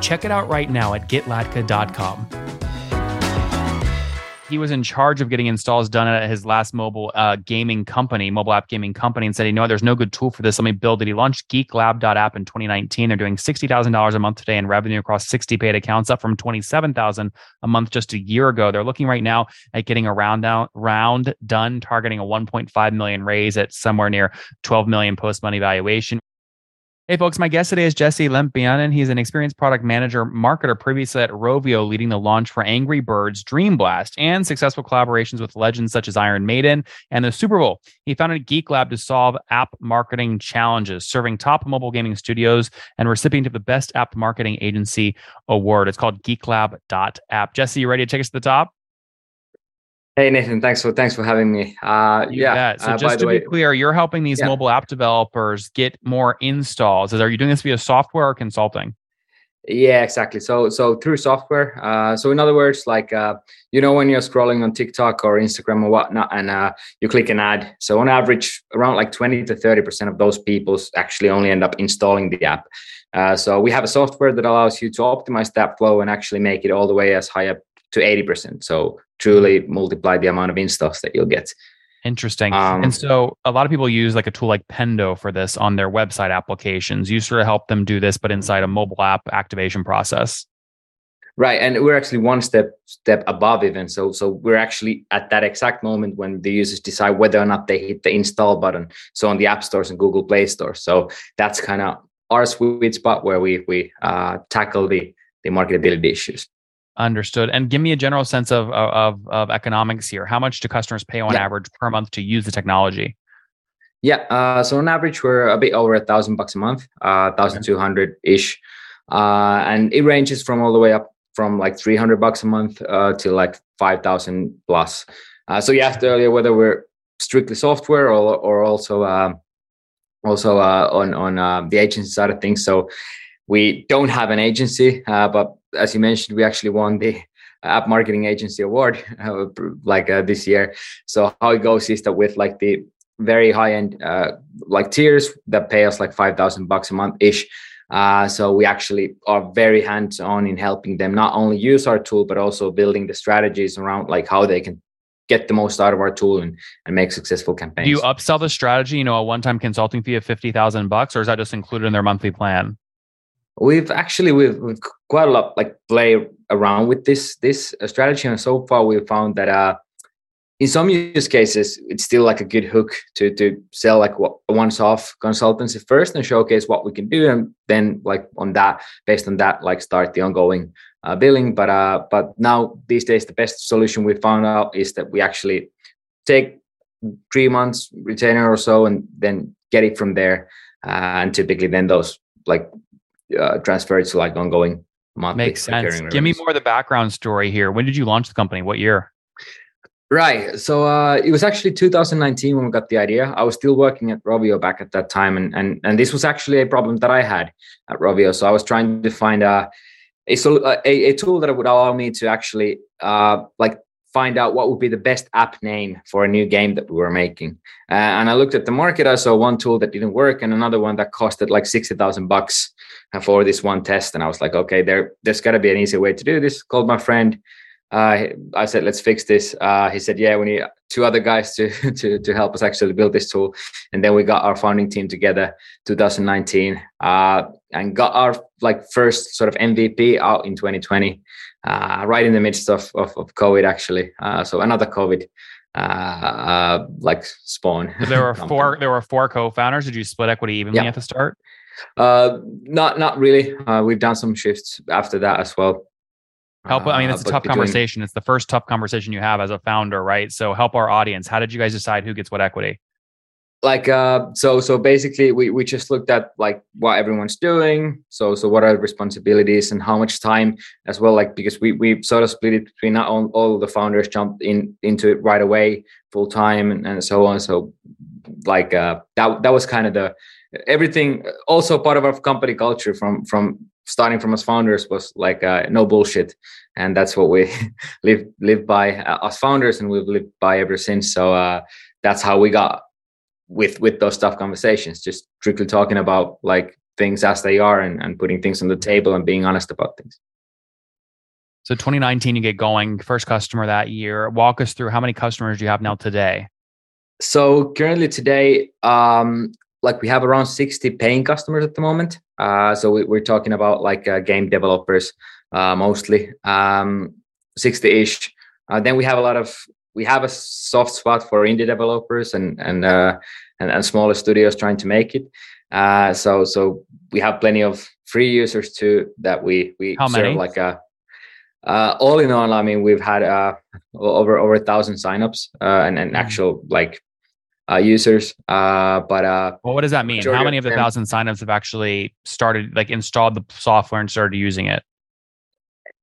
Check it out right now at getlatka.com. He was in charge of getting installs done at his last mobile uh, gaming company, mobile app gaming company, and said, "You know, there's no good tool for this. Let me build it." He launched GeekLab.app in 2019. They're doing sixty thousand dollars a month today in revenue across 60 paid accounts, up from 27,000 a month just a year ago. They're looking right now at getting a round down, round done, targeting a 1.5 million raise at somewhere near 12 million post money valuation. Hey, folks, my guest today is Jesse Lempianen. He's an experienced product manager, marketer previously at Rovio, leading the launch for Angry Birds Dream Blast and successful collaborations with legends such as Iron Maiden and the Super Bowl. He founded Geek Lab to solve app marketing challenges, serving top mobile gaming studios and recipient of the Best App Marketing Agency Award. It's called geek geeklab.app. Jesse, you ready to take us to the top? Hey Nathan, thanks for thanks for having me. Uh, yeah. So uh, just to be clear, you're helping these yeah. mobile app developers get more installs. Are you doing this via software or consulting? Yeah, exactly. So so through software. Uh, so in other words, like uh, you know when you're scrolling on TikTok or Instagram or whatnot, and uh, you click an ad. So on average, around like 20 to 30 percent of those people actually only end up installing the app. Uh, so we have a software that allows you to optimize that flow and actually make it all the way as high up to 80%. So truly multiply the amount of installs that you'll get. Interesting. Um, and so a lot of people use like a tool like Pendo for this on their website applications. You sort of help them do this, but inside a mobile app activation process. Right. And we're actually one step step above even. So so we're actually at that exact moment when the users decide whether or not they hit the install button. So on the app stores and Google Play Store. So that's kind of our sweet spot where we we uh, tackle the the marketability issues. Understood. And give me a general sense of of, of economics here. How much do customers pay on yeah. average per month to use the technology? Yeah. Uh, so on average, we're a bit over a thousand bucks a month, uh, thousand two hundred ish, uh, and it ranges from all the way up from like three hundred bucks a month uh, to like five thousand plus. Uh, so you asked earlier whether we're strictly software or or also um, also uh, on on uh, the agency side of things. So we don't have an agency, uh, but as you mentioned, we actually won the app marketing agency award like uh, this year. So how it goes is that with like the very high end uh, like tiers that pay us like five thousand bucks a month ish. Uh, so we actually are very hands on in helping them not only use our tool but also building the strategies around like how they can get the most out of our tool and, and make successful campaigns. Do you upsell the strategy, you know, a one-time consulting fee of 50,000 bucks, or is that just included in their monthly plan? We've actually we've, we've quite a lot like play around with this this uh, strategy and so far we've found that uh in some use cases it's still like a good hook to to sell like what once off consultancy first and showcase what we can do and then like on that based on that like start the ongoing uh, billing. But uh but now these days the best solution we found out is that we actually take three months retainer or so and then get it from there uh, and typically then those like uh, transfer it to like ongoing monthly. Makes sense. Give me more of the background story here. When did you launch the company? What year? Right. So uh, it was actually 2019 when we got the idea. I was still working at Rovio back at that time, and and and this was actually a problem that I had at Rovio. So I was trying to find a a, a, a tool that would allow me to actually uh, like find out what would be the best app name for a new game that we were making. Uh, and I looked at the market. I saw one tool that didn't work and another one that costed like sixty thousand bucks for this one test. And I was like, okay, there, there's got to be an easy way to do this. Called my friend. Uh, I said, let's fix this. Uh, he said, yeah, we need two other guys to, to, to help us actually build this tool. And then we got our founding team together 2019 uh, and got our like first sort of MVP out in 2020, uh, right in the midst of, of, of COVID actually. Uh, so another COVID uh, uh, like spawn. there were four. There were four co-founders. Did you split equity evenly yeah. at the start? Uh, not not really. Uh, we've done some shifts after that as well. Help. I mean, it's a uh, tough between, conversation. It's the first tough conversation you have as a founder, right? So help our audience. How did you guys decide who gets what equity? like uh so so basically we we just looked at like what everyone's doing so so what are the responsibilities and how much time as well like because we we sort of split it between not all, all the founders jumped in into it right away full time and, and so on so like uh that that was kind of the everything also part of our company culture from from starting from us founders was like uh, no bullshit. And that's what we live live by uh, as founders and we've lived by ever since. So uh that's how we got with with those tough conversations just strictly talking about like things as they are and, and putting things on the table and being honest about things. So 2019 you get going first customer that year. Walk us through how many customers do you have now today? So currently today um like we have around 60 paying customers at the moment uh so we, are talking about like uh, game developers uh mostly um 60ish uh, then we have a lot of we have a soft spot for indie developers and and uh, and, and smaller studios trying to make it. Uh, so so we have plenty of free users too that we we How serve many? like a uh, all in all. I mean, we've had uh, over over a thousand signups uh, and and mm-hmm. actual like uh, users. Uh, but uh, well, what does that mean? How many of the them, thousand signups have actually started, like, installed the software and started using it?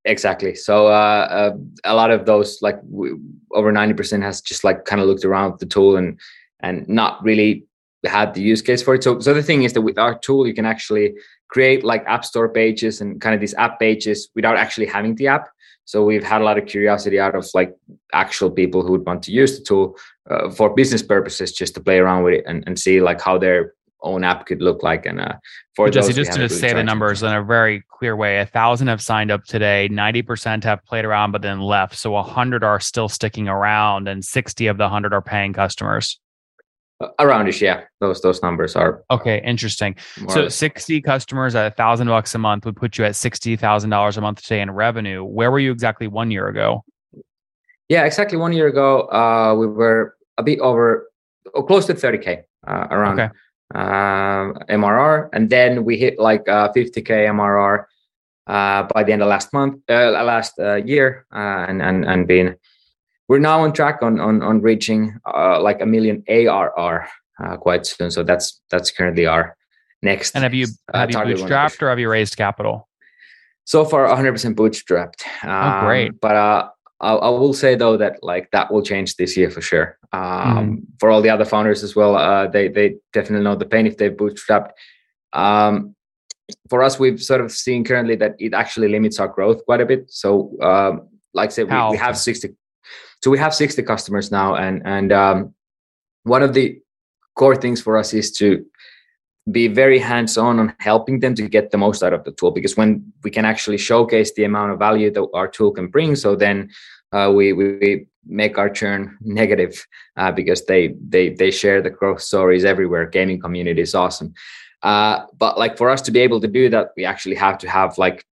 Exactly. So uh, uh, a lot of those, like w- over ninety percent, has just like kind of looked around the tool and and not really had the use case for it. So so the thing is that with our tool, you can actually create like app store pages and kind of these app pages without actually having the app. So we've had a lot of curiosity out of like actual people who would want to use the tool uh, for business purposes, just to play around with it and, and see like how their own app could look like. And uh, for Jesse, just to say the numbers in a very clear way, a thousand have signed up today, 90% have played around but then left. So a 100 are still sticking around, and 60 of the 100 are paying customers. Aroundish, yeah. Those those numbers are okay. Interesting. So 60 customers at a thousand bucks a month would put you at sixty thousand dollars a month today in revenue. Where were you exactly one year ago? Yeah, exactly one year ago, uh, we were a bit over, oh, close to 30k uh, around. Okay uh, MRR, and then we hit like uh, 50k MRR uh, by the end of last month, uh, last uh, year, uh, and and and been we're now on track on on on reaching uh, like a million ARR uh, quite soon. So that's that's currently our next. And have you have you bootstrapped or have you raised capital? So far, 100% bootstrapped. Um, oh, great! Um, but uh, I, I, will say though that like that will change this year for sure. Um, mm. For all the other founders as well, uh, they they definitely know the pain if they bootstrapped. Um, for us, we've sort of seen currently that it actually limits our growth quite a bit. So, um, like I said, we, we, have sixty. So we have sixty customers now, and and um, one of the core things for us is to be very hands-on on helping them to get the most out of the tool because when we can actually showcase the amount of value that our tool can bring so then uh, we, we make our churn negative uh, because they they they share the growth stories everywhere. Gaming community is awesome. Uh, but like for us to be able to do that we actually have to have like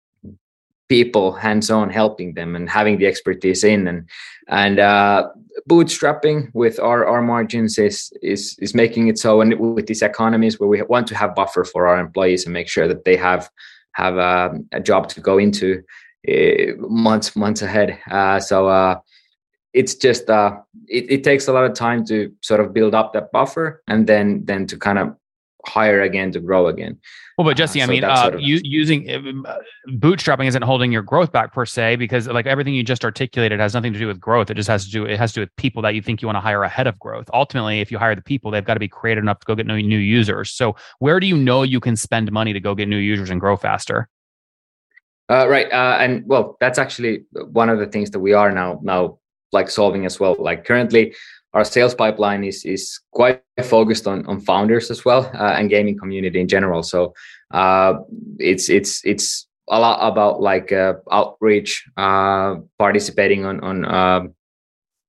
people hands-on helping them and having the expertise in. And and uh, bootstrapping with our, our margins is is is making it so and with these economies where we want to have buffer for our employees and make sure that they have have a, um, a job to go into uh, months months ahead. Uh, so uh, it's just uh, it, it takes a lot of time to sort of build up that buffer and then then to kind of hire again to grow again. Well, but Jesse, uh, I mean, uh, sort of you, using uh, bootstrapping isn't holding your growth back per se, because like everything you just articulated has nothing to do with growth. It just has to do it has to do with people that you think you want to hire ahead of growth. Ultimately, if you hire the people, they've got to be creative enough to go get new, new users. So, where do you know you can spend money to go get new users and grow faster? Uh, right, uh, and well, that's actually one of the things that we are now now like solving as well. Like currently, our sales pipeline is is quite focused on on founders as well uh, and gaming community in general. So uh, it's it's it's a lot about like uh, outreach, uh, participating on on um,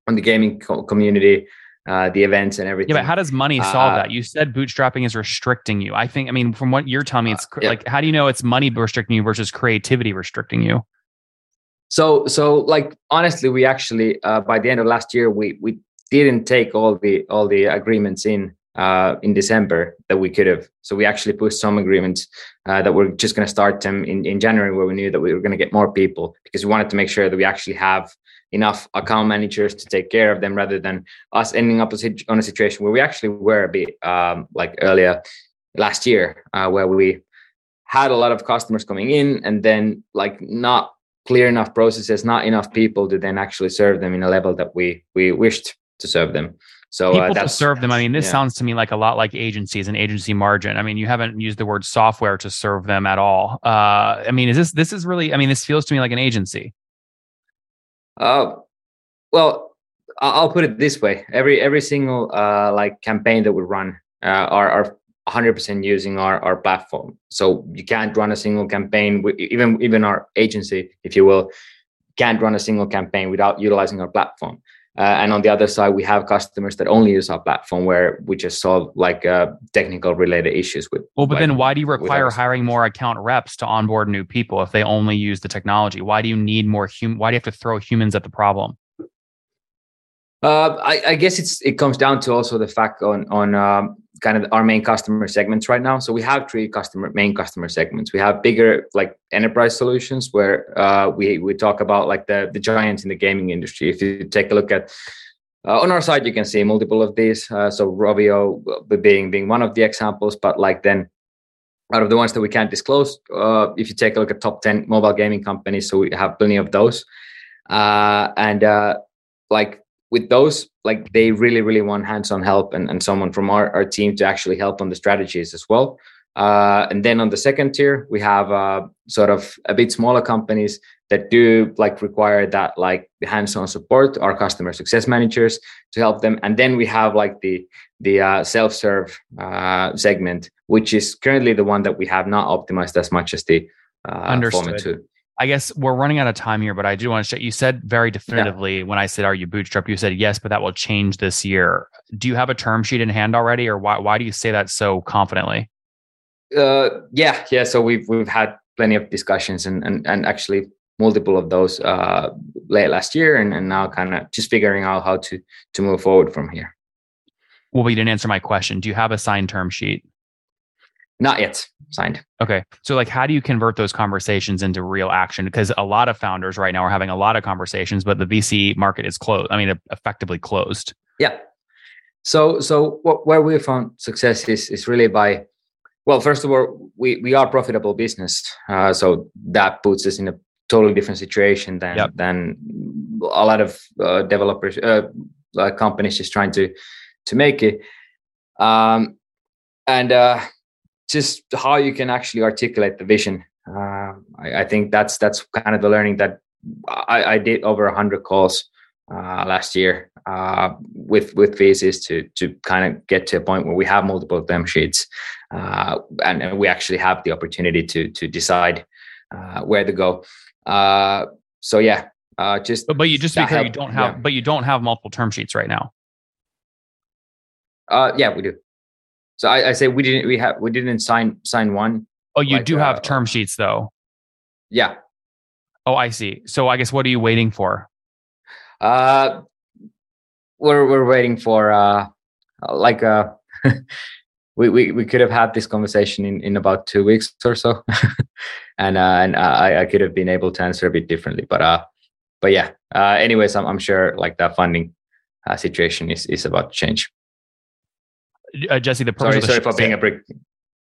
on the gaming co- community. Uh, the events and everything. Yeah, but how does money solve uh, that? You said bootstrapping is restricting you. I think, I mean, from what you're telling me, it's yeah. like, how do you know it's money restricting you versus creativity restricting you? So, so like honestly, we actually uh, by the end of last year, we we didn't take all the all the agreements in uh, in December that we could have. So we actually pushed some agreements uh, that we're just going to start them in, in January, where we knew that we were going to get more people because we wanted to make sure that we actually have enough account managers to take care of them rather than us ending up on a situation where we actually were a bit um, like earlier last year uh, where we had a lot of customers coming in and then like not clear enough processes not enough people to then actually serve them in a level that we we wished to serve them so uh, people uh, to serve them. I mean, this yeah. sounds to me like a lot like agencies and agency margin. I mean, you haven't used the word software to serve them at all. Uh, I mean, is this this is really? I mean, this feels to me like an agency. Uh, well, I'll put it this way: every every single uh, like campaign that we run uh, are are 100% using our, our platform. So you can't run a single campaign, even even our agency, if you will, can't run a single campaign without utilizing our platform. Uh, and on the other side, we have customers that only use our platform where we just solve like uh, technical related issues with. Well, but like, then why do you require hiring more account reps to onboard new people if they only use the technology? Why do you need more human? Why do you have to throw humans at the problem? Uh, I, I, guess it's it comes down to also the fact on on um, kind of our main customer segments right now. So we have three customer main customer segments. We have bigger like enterprise solutions where uh, we we talk about like the the giants in the gaming industry. If you take a look at uh, on our side, you can see multiple of these. Uh, so Rovio being being one of the examples, but like then out of the ones that we can't disclose, uh, if you take a look at top ten mobile gaming companies, so we have plenty of those, uh, and uh, like with those, like they really, really want hands-on help and, and someone from our, our team to actually help on the strategies as well. Uh, and then on the second tier, we have uh, sort of a bit smaller companies that do like require that like hands-on support, our customer success managers to help them. And then we have like the the uh, self-serve uh, segment, which is currently the one that we have not optimized as much as the uh, Understood. I guess we're running out of time here, but I do want to check. You said very definitively yeah. when I said, "Are you bootstrap?" You said yes, but that will change this year. Do you have a term sheet in hand already, or why? Why do you say that so confidently? Uh, yeah, yeah. So we've we've had plenty of discussions and and and actually multiple of those uh, late last year, and, and now kind of just figuring out how to to move forward from here. Well, but you didn't answer my question. Do you have a signed term sheet? Not yet signed. Okay. So like how do you convert those conversations into real action? Because a lot of founders right now are having a lot of conversations, but the VC market is closed. I mean, effectively closed. Yeah. So so what, where we found success is is really by well, first of all, we we are profitable business. Uh, so that puts us in a totally different situation than yep. than a lot of uh, developers uh, companies just trying to to make it. Um, and uh, just how you can actually articulate the vision. Uh, I, I, think that's that's kind of the learning that I, I did over a hundred calls uh, last year uh, with with VCs to to kind of get to a point where we have multiple term sheets uh, and, and, we actually have the opportunity to to decide uh, where to go. Uh, so yeah, just but, but you just because you don't have yeah. but you don't have multiple term sheets right now. yeah, we do. So I, I say we didn't we have we didn't sign sign one. Oh, you like, do have uh, term sheets though. Yeah. Oh, I see. So I guess what are you waiting for? Uh we're we're waiting for uh like uh we, we we could have had this conversation in, in about two weeks or so. and uh and I, I could have been able to answer a bit differently. But uh but yeah. Uh anyways I'm I'm sure like that funding uh, situation is is about to change uh, Jesse, the purpose sorry, sorry for being a brick.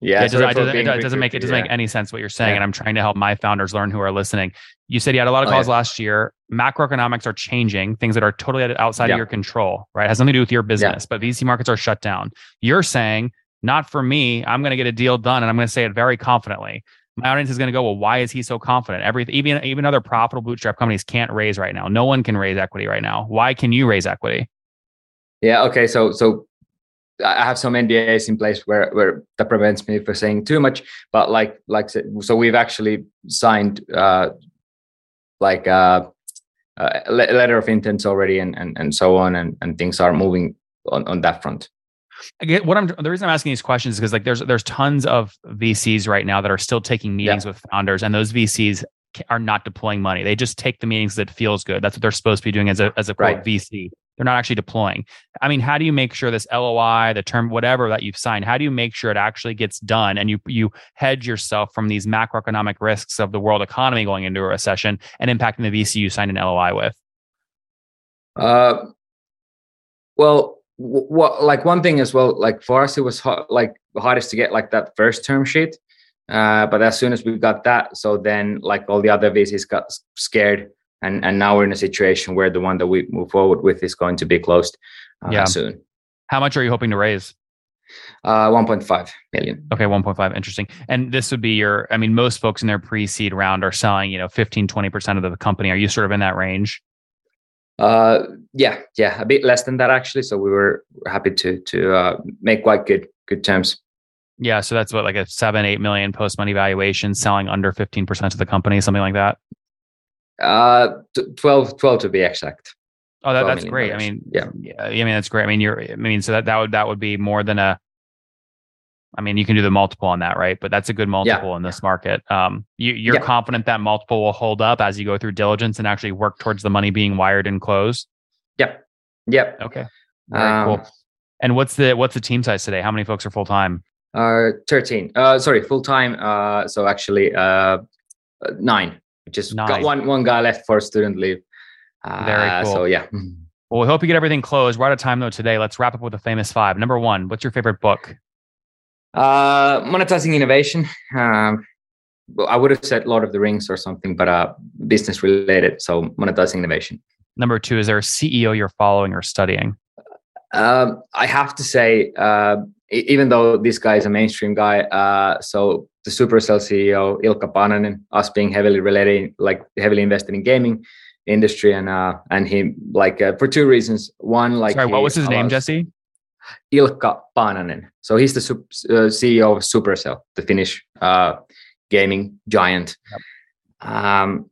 Yeah, yeah it, does, it, doesn't, it doesn't make it doesn't yeah. make any sense what you're saying, yeah. and I'm trying to help my founders learn who are listening. You said you had a lot of oh, calls oh, last year. Macroeconomics are changing, things that are totally outside of your control, right? It has nothing to do with your business, but VC markets are shut down. You're saying, not for me. I'm going to get a deal done, and I'm going to say it very confidently. My audience is going to go, well, why is he so confident? Everything, even even other profitable bootstrap companies can't raise right now. No one can raise equity right now. Why can you raise equity? Yeah. Okay. So so I have some NDAs in place where where that prevents me from saying too much. But like like so, we've actually signed uh, like uh, uh a letter of intent already, and and and so on, and and things are moving on on that front. Get what I'm the reason I'm asking these questions is because like there's there's tons of VCs right now that are still taking meetings yeah. with founders, and those VCs are not deploying money. They just take the meetings that feels good. That's what they're supposed to be doing as a as a quote right. VC they're not actually deploying. I mean, how do you make sure this LOI, the term, whatever that you've signed, how do you make sure it actually gets done and you you hedge yourself from these macroeconomic risks of the world economy going into a recession and impacting the VC you signed an LOI with? Uh, well, what like one thing as well, like for us, it was hard, like hardest to get like that first term sheet. Uh, but as soon as we got that, so then like all the other VCs got scared, and and now we're in a situation where the one that we move forward with is going to be closed uh, yeah. soon. How much are you hoping to raise? Uh, 1.5 million. Okay, 1.5. Interesting. And this would be your, I mean, most folks in their pre seed round are selling, you know, 15, 20% of the company. Are you sort of in that range? Uh, yeah, yeah, a bit less than that actually. So we were happy to to uh, make quite good good terms. Yeah, so that's what like a seven, eight million post money valuation, selling under 15% of the company, something like that. Uh, 12, 12 to be exact. Oh, that, that's great. I mean, yeah. yeah, I mean that's great. I mean, you're, I mean, so that that would that would be more than a. I mean, you can do the multiple on that, right? But that's a good multiple yeah. in this market. Um, you, you're yeah. confident that multiple will hold up as you go through diligence and actually work towards the money being wired and closed. Yep. Yep. Okay. Very um, cool. And what's the what's the team size today? How many folks are full time? Uh, thirteen. Uh, sorry, full time. Uh, so actually, uh, nine. Just nine. got one one guy left for student leave. Very uh, cool. So yeah. Well, we hope you get everything closed. We're out of time though today. Let's wrap up with the famous five. Number one, what's your favorite book? Uh, monetizing innovation. Um, I would have said Lord of the Rings or something, but uh, business related. So monetizing innovation. Number two, is there a CEO you're following or studying? Um, I have to say, uh, even though this guy is a mainstream guy, uh, so the Supercell CEO Ilkka Paananen, us being heavily related, like heavily invested in gaming, industry and uh and he like uh, for two reasons. One like sorry what was his name jesse? Ilkka paananen so he's the uh, ceo of supercell the finnish uh gaming giant. Yep. um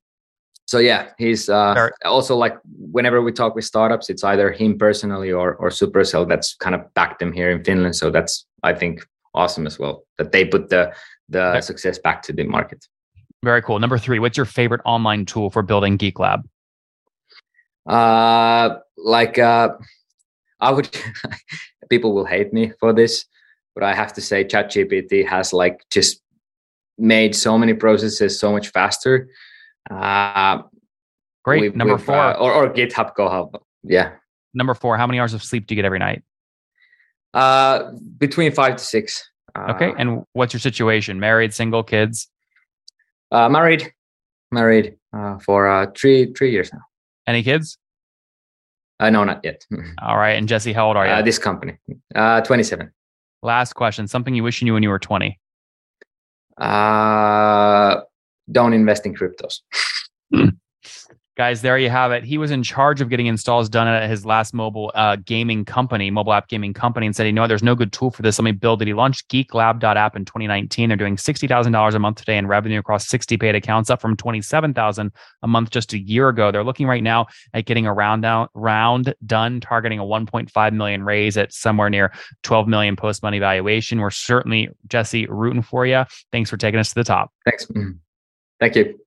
so yeah he's uh also like whenever we talk with startups it's either him personally or or supercell that's kind of backed them here in finland. So that's i think awesome as well that they put the the success back to the market. Very cool. Number three what's your favorite online tool for building geek lab? Uh, like uh, I would, people will hate me for this, but I have to say, ChatGPT has like just made so many processes so much faster. Uh, Great. With, Number with, four, uh, or, or GitHub GoHub. Yeah. Number four, how many hours of sleep do you get every night? Uh, between five to six. okay. And what's your situation? Married, single, kids? Uh, married, married uh, for uh, three three years now. Any kids? Uh, no, not yet. All right. And Jesse, how old are you? Uh, this company, uh, 27. Last question. Something you wish you knew when you were 20? Uh, don't invest in cryptos. guys, there you have it. He was in charge of getting installs done at his last mobile uh, gaming company, mobile app gaming company, and said, you know, there's no good tool for this. Let me build it. He launched geeklab.app in 2019. They're doing $60,000 a month today in revenue across 60 paid accounts, up from 27,000 a month just a year ago. They're looking right now at getting a round out round done, targeting a 1.5 million raise at somewhere near 12 million post money valuation. We're certainly, Jesse, rooting for you. Thanks for taking us to the top. Thanks. Thank you.